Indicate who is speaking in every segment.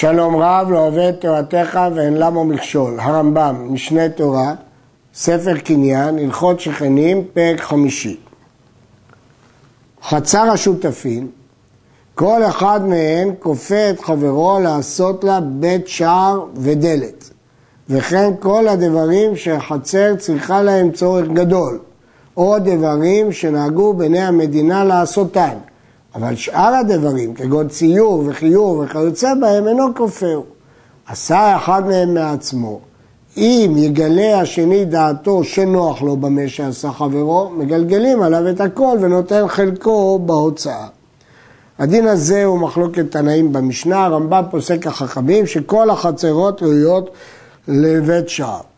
Speaker 1: שלום רב לא את תורתך ואין למה מכשול. הרמב"ם, משנה תורה, ספר קניין, הלכות שכנים, פרק חמישי. חצר השותפים, כל אחד מהם כופה את חברו לעשות לה בית שער ודלת, וכן כל הדברים שהחצר צריכה להם צורך גדול, או דברים שנהגו בני המדינה לעשותן, אבל שאר הדברים, כגון ציור וחיור וכיוצא בהם, אינו כופר. עשה אחד מהם מעצמו. אם יגלה השני דעתו שנוח לו במה שעשה חברו, מגלגלים עליו את הכל ונותן חלקו בהוצאה. הדין הזה הוא מחלוקת תנאים במשנה, הרמב"ם פוסק החכמים שכל החצרות ראויות לבית שער.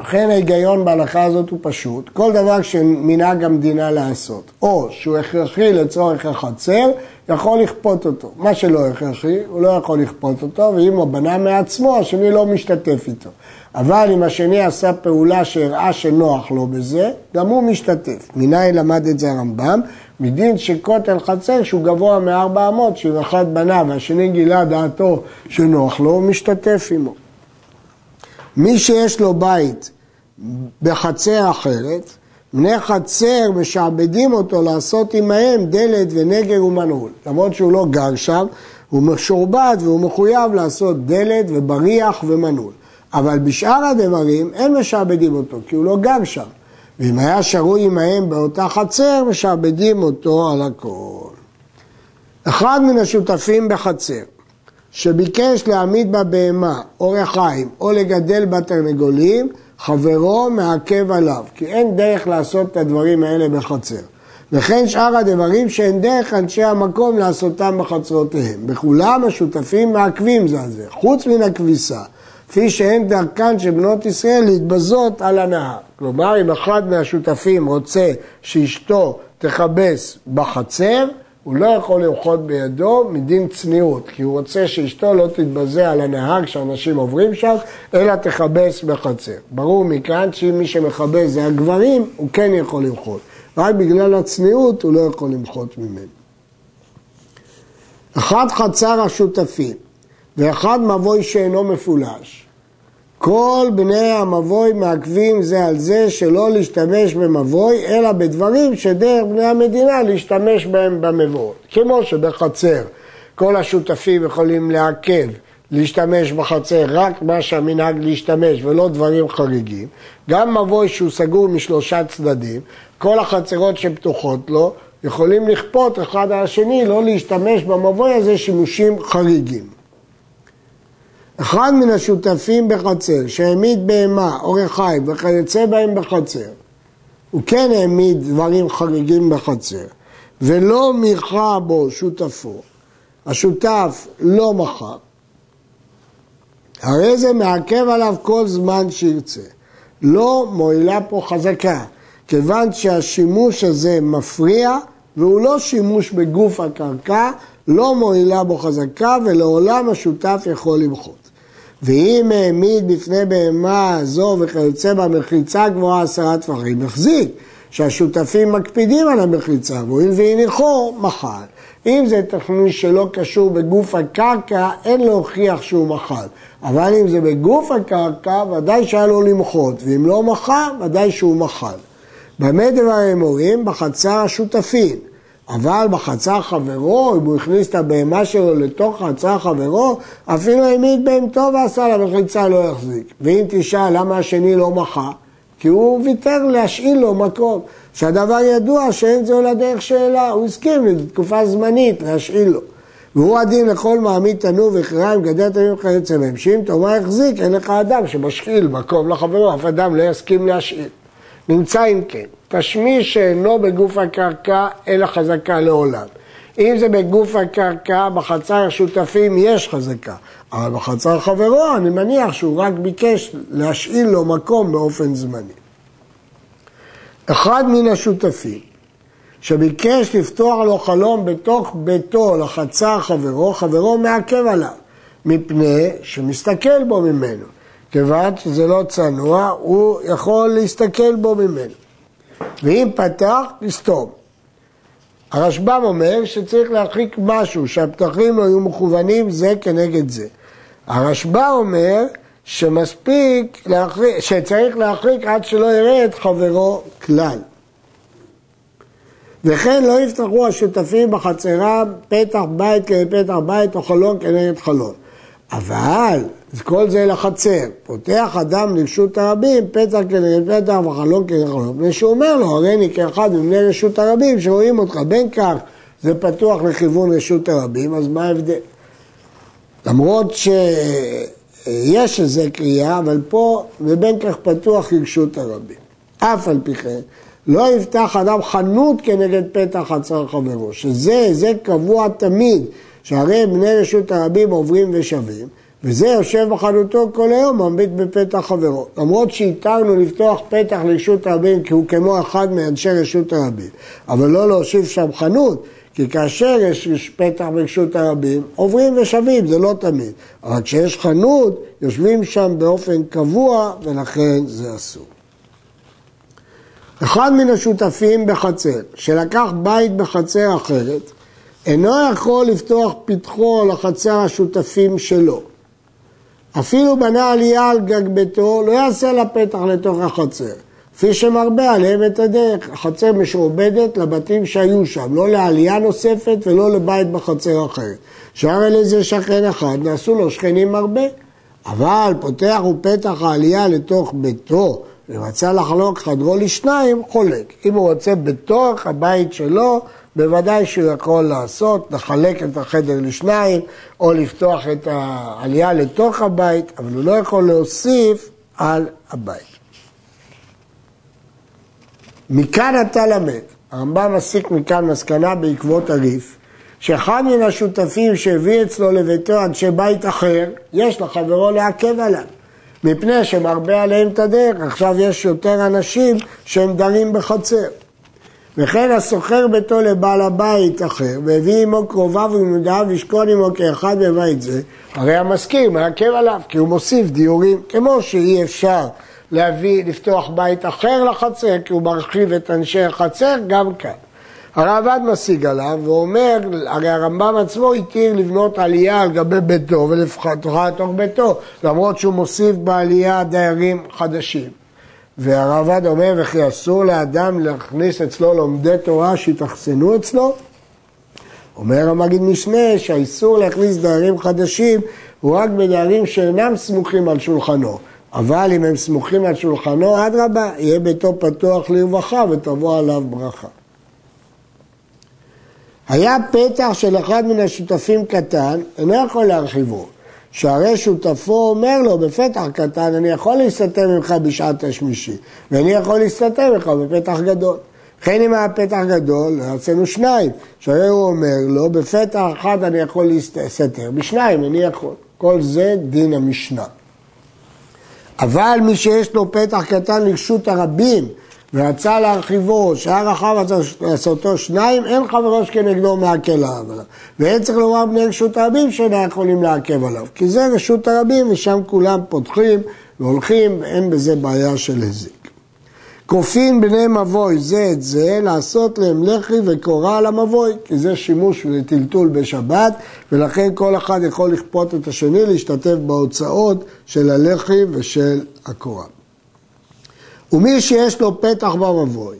Speaker 1: לכן ההיגיון בהלכה הזאת הוא פשוט, כל דבר שמנהג המדינה לעשות, או שהוא הכרחי לצורך החצר, יכול לכפות אותו. מה שלא הכרחי, הוא לא יכול לכפות אותו, ואם הוא בנה מעצמו, השני לא משתתף איתו. אבל אם השני עשה פעולה שהראה שנוח לו בזה, גם הוא משתתף. מניין למד את זה הרמב"ם? מדין שכותל חצר שהוא גבוה מארבע אמות, שאם אחד בנה והשני גילה דעתו שנוח לו, הוא משתתף עמו. מי שיש לו בית בחצר אחרת, בני חצר משעבדים אותו לעשות עמהם דלת ונגר ומנעול. למרות שהוא לא גר שם, הוא משועבד והוא מחויב לעשות דלת ובריח ומנעול. אבל בשאר הדברים אין משעבדים אותו, כי הוא לא גר שם. ואם היה שרוי עמהם באותה חצר, משעבדים אותו על הכל. אחד מן השותפים בחצר שביקש להעמיד בה בהמה או רחיים או לגדל בה תרנגולים, חברו מעכב עליו, כי אין דרך לעשות את הדברים האלה בחצר. וכן שאר הדברים שאין דרך אנשי המקום לעשותם בחצרותיהם. בכולם השותפים מעכבים זה על זה, חוץ מן הכביסה, כפי שאין דרכן של בנות ישראל להתבזות על הנהר. כלומר, אם אחד מהשותפים רוצה שאשתו תכבס בחצר, הוא לא יכול למחות בידו מדין צניעות, כי הוא רוצה שאשתו לא תתבזה על הנהג כשאנשים עוברים שם, אלא תכבס בחצר. ברור מכאן שאם מי שמכבס זה הגברים, הוא כן יכול למחות. רק בגלל הצניעות הוא לא יכול למחות ממנו. אחד חצר השותפים ואחד מבוי שאינו מפולש. כל בני המבוי מעכבים זה על זה שלא להשתמש במבוי, אלא בדברים שדרך בני המדינה להשתמש בהם במבוי. כמו שבחצר כל השותפים יכולים לעכב להשתמש בחצר רק מה שהמנהג להשתמש ולא דברים חריגים. גם מבוי שהוא סגור משלושה צדדים, כל החצרות שפתוחות לו יכולים לכפות אחד על השני לא להשתמש במבוי הזה שימושים חריגים. אחד מן השותפים בחצר שהעמיד בהמה או רחיים וכיוצא בהם בחצר, הוא כן העמיד דברים חריגים בחצר, ולא מיכה בו שותפו, השותף לא מחה, הרי זה מעכב עליו כל זמן שירצה. לא מועילה פה חזקה, כיוון שהשימוש הזה מפריע והוא לא שימוש בגוף הקרקע, לא מועילה בו חזקה ולעולם השותף יכול למחות. ואם העמיד בפני בהמה זו וכיוצא בה מחיצה גבוהה עשרה טפחים, החזיק שהשותפים מקפידים על המחיצה, והואיל והניחו, מחל. אם זה תכנון שלא קשור בגוף הקרקע, אין להוכיח שהוא מחל. אבל אם זה בגוף הקרקע, ודאי שהיה לו למחות, ואם לא מחל, ודאי שהוא מחל. במה דברים אומרים? בחצר השותפים. אבל בחצר חברו, אם הוא הכניס את הבהמה שלו לתוך חצר חברו, אפילו העמיד בהמתו ועשה לה מחיצה לא יחזיק. ואם תשאל למה השני לא מחה, כי הוא ויתר להשאיל לו מקום. שהדבר ידוע שאין זו לדרך שאלה, הוא הסכים לתקופה זמנית להשאיל לו. והוא הדין לכל מעמיד תנור וכרעיים גדל תנור וכיוצא בהם. שאם תאמר החזיק, אין לך אדם שמשאיל מקום לחברו, אף אדם לא יסכים להשאיל. נמצא אם כן, תשמיש שאינו בגוף הקרקע, אלא חזקה לעולם. אם זה בגוף הקרקע, בחצר השותפים יש חזקה, אבל בחצר חברו אני מניח שהוא רק ביקש להשאיל לו מקום באופן זמני. אחד מן השותפים שביקש לפתוח לו חלום בתוך ביתו לחצר חברו, חברו מעכב עליו, מפני שמסתכל בו ממנו. כיוון שזה לא צנוע, הוא יכול להסתכל בו ממנו. ואם פתח, לסתום. הרשב"ם אומר שצריך להרחיק משהו, שהפתחים לא יהיו מכוונים זה כנגד זה. הרשב"א אומר שמספיק, להחריק, שצריך להרחיק עד שלא יראה את חברו כלל. וכן לא יפתחו השותפים בחצרה פתח בית כנגד פתח בית או חלון כנגד חלון. אבל כל זה לחצר, פותח אדם לרשות הרבים, פתח כנגד פתח וחלון כנגד חלון, מפני שהוא אומר לו, הרי אני כאחד מבני רשות הרבים שרואים אותך, בין כך זה פתוח לכיוון רשות הרבים, אז מה ההבדל? למרות שיש איזה קריאה, אבל פה ובין כך פתוח לרשות הרבים. אף על פי כן, לא יפתח אדם חנות כנגד פתח חצר חברו, שזה, זה קבוע תמיד, שהרי בני רשות הרבים עוברים ושבים, וזה יושב בחנותו כל היום, ממביט בפתח חברו. למרות שהתרנו לפתוח פתח לרשות הרבים כי הוא כמו אחד מאנשי רשות הרבים, אבל לא להושיב שם חנות, כי כאשר יש פתח ברשות הרבים, עוברים ושבים, זה לא תמיד. אבל כשיש חנות, יושבים שם באופן קבוע, ולכן זה אסור. אחד מן השותפים בחצר, שלקח בית בחצר אחרת, אינו יכול לפתוח פתחו לחצר השותפים שלו. אפילו בנה עלייה על גג ביתו, לא יעשה לה פתח לתוך החצר. כפי שמרבה עליהם את הדרך. החצר משועבדת לבתים שהיו שם, לא לעלייה נוספת ולא לבית בחצר אחרת. שאר אליזה שכן אחד, נעשו לו שכנים הרבה. אבל פותח הוא פתח העלייה לתוך ביתו ורצה לחלוק חדרו לשניים, חולק. אם הוא רוצה בתוך הבית שלו, בוודאי שהוא יכול לעשות, לחלק את החדר לשניים, או לפתוח את העלייה לתוך הבית, אבל הוא לא יכול להוסיף על הבית. מכאן אתה למד, הרמב"ם מסיק מכאן מסקנה בעקבות הריף, שאחד מן השותפים שהביא אצלו לביתו אנשי בית אחר, יש לחברו לעכב עליו. מפני שמרבה עליהם את הדרך, עכשיו יש יותר אנשים שהם דרים בחצר. וכן הסוחר ביתו לבעל הבית אחר, והביא עמו קרוביו ולימודיו וישכון עמו כאחד בבית זה, הרי המשכיר מעכב עליו, כי הוא מוסיף דיורים, כמו שאי אפשר להביא, לפתוח בית אחר לחצר, כי הוא מרחיב את אנשי החצר, גם כאן. הרעב"ד משיג עליו ואומר, הרי הרמב"ם עצמו התיר לבנות עלייה על גבי ביתו ולפתוחה לתוך ביתו, למרות שהוא מוסיף בעלייה דיירים חדשים. והרעב"ד אומר, וכי אסור לאדם להכניס אצלו לומדי תורה שיתאכסנו אצלו? אומר המגיד משנה שהאיסור להכניס דיירים חדשים הוא רק בדיירים שאינם סמוכים על שולחנו. אבל אם הם סמוכים על שולחנו, אדרבה, יהיה ביתו פתוח לרווחה ותבוא עליו ברכה. היה פתח של אחד מן השותפים קטן, אינו יכול להרחיבו. שהרי שותפו אומר לו, בפתח קטן אני יכול להסתתר ממך בשעת השמישי, ואני יכול להסתתר ממך בפתח גדול. וכן אם היה פתח גדול, רצינו שניים, שהרי הוא אומר לו, בפתח אחד אני יכול להסתתר, בשניים אני יכול. כל זה דין המשנה. אבל מי שיש לו פתח קטן לרשות הרבים ורצה להרחיבו, שהיה רחב לעשותו שניים, אין חברו שכנגדו מעקל עליו. ואין צריך לומר בני רשות הרבים שאינם יכולים לעכב עליו, כי זה רשות הרבים ושם כולם פותחים והולכים, ואין בזה בעיה של הזיק. כופין בני מבוי זה את זה, לעשות להם לחי וקורה על המבוי, כי זה שימוש לטלטול בשבת, ולכן כל אחד יכול לכפות את השני להשתתף בהוצאות של הלחי ושל הקורה. ומי שיש לו פתח במבוי,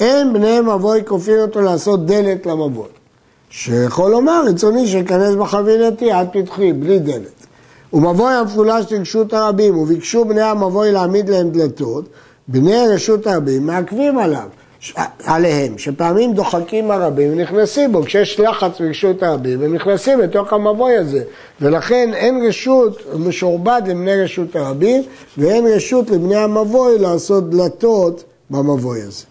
Speaker 1: אין בני מבוי כופין אותו לעשות דלת למבוי. שיכול לומר, רצוני שיכנס בחבילתי עד פתחי, בלי דלת. ומבוי המפולש לרשות הרבים, וביקשו בני המבוי להעמיד להם דלתות, בני רשות הרבים מעכבים עליו, עליהם, שפעמים דוחקים הרבים ונכנסים בו, כשיש לחץ ברשות הרבים, הם נכנסים לתוך המבוי הזה, ולכן אין רשות משועבד לבני רשות הרבים, ואין רשות לבני המבוי לעשות דלתות במבוי הזה.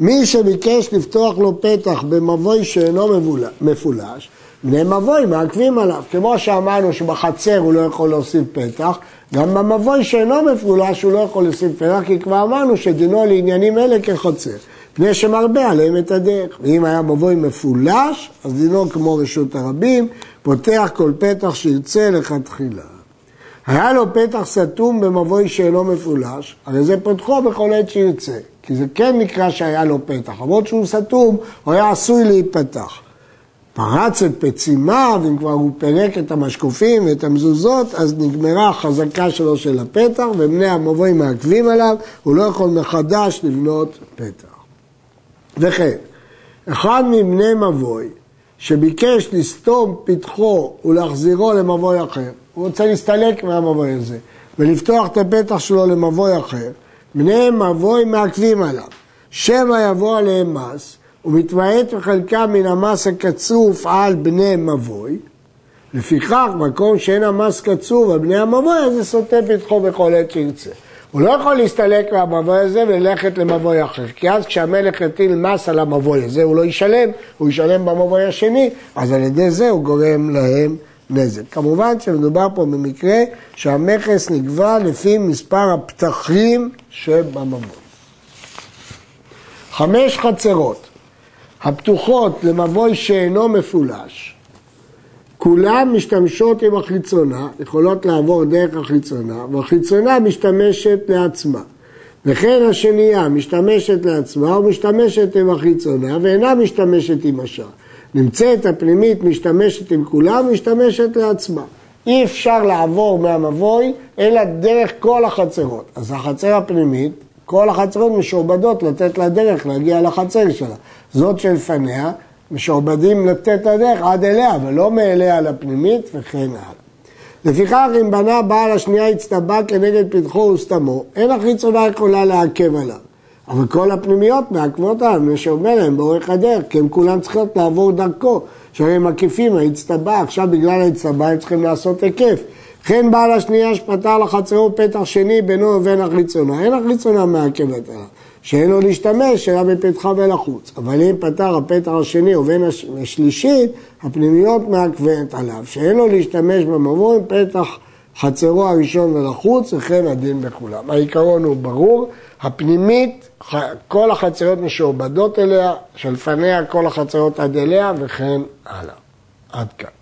Speaker 1: מי שביקש לפתוח לו פתח במבוי שאינו מפולש, בני מבוי מעכבים עליו. כמו שאמרנו שבחצר הוא לא יכול להוסיף פתח, גם במבוי שאינו מפולש הוא לא יכול להוסיף פתח, כי כבר אמרנו שדינו לעניינים אלה כחצר. פני שמרבה עליהם את הדרך. ואם היה מבוי מפולש, אז דינו כמו רשות הרבים, פותח כל פתח שירצה לכתחילה. היה לו פתח סתום במבוי שאינו מפולש, הרי זה פותחו בכל עת שירצה. כי זה כן נקרא שהיה לו פתח, למרות שהוא סתום, הוא היה עשוי להיפתח. פרץ את פצימיו, אם כבר הוא פירק את המשקופים ואת המזוזות, אז נגמרה החזקה שלו של הפתח, ובני המבוי מעכבים עליו, הוא לא יכול מחדש לבנות פתח. וכן, אחד מבני מבוי שביקש לסתום פתחו ולהחזירו למבוי אחר, הוא רוצה להסתלק מהמבוי הזה ולפתוח את הפתח שלו למבוי אחר, בני מבוי מעכבים עליו. שמא יבוא עליהם מס, ומתמעט בחלקם מן המס הקצוף על בני מבוי. לפיכך, מקום שאין המס קצוב על בני המבוי, אז זה סוטה פתחו בכל עת שירצה. הוא לא יכול להסתלק מהמבוי הזה וללכת למבוי אחר, כי אז כשהמלך יטיל מס על המבוי הזה הוא לא ישלם, הוא ישלם במבוי השני, אז על ידי זה הוא גורם להם נזק. כמובן שמדובר פה במקרה שהמכס נקבע לפי מספר הפתחים שבמבוי. חמש חצרות הפתוחות למבוי שאינו מפולש, כולן משתמשות עם החיצונה, יכולות לעבור דרך החיצונה, והחיצונה משתמשת לעצמה. וכן השנייה משתמשת לעצמה ומשתמשת עם החיצונה ואינה משתמשת עם השאר. נמצאת הפנימית משתמשת עם כולם ומשתמשת לעצמה. אי אפשר לעבור מהמבוי אלא דרך כל החצרות. אז החצר הפנימית, כל החצרות משועבדות לתת לה דרך להגיע לחצר שלה. זאת שלפניה משועבדים לתת הדרך עד אליה, אבל לא מאליה לפנימית וכן הלאה. לפיכך אם בנה בעל השנייה הצטבע כנגד פתחו וסתמו, אין החיצונה יכולה לעכב עליו. אבל כל הפנימיות מעכבות עליו, מפני שאומר להם באורך הדרך, כי הם כולם צריכים לעבור דרכו. שהרי הם מקיפים, ההצטבע, עכשיו בגלל ההצטבע הם צריכים לעשות היקף. וכן בעל השנייה שפתר לחצרו פתח שני בינו ובין החיצונה, אין החיצונה מעכבת עליו. שאין לו להשתמש אלא בפתחה ולחוץ. אבל אם פתר הפתח השני ובין השלישית, הפנימיות מעכבת עליו. שאין לו להשתמש במבוי פתח חצרו הראשון ולחוץ, וכן הדין בכולם. העיקרון הוא ברור, הפנימית, כל החצרות משועבדות אליה, שלפניה כל החצרות עד אליה, וכן הלאה. עד כאן.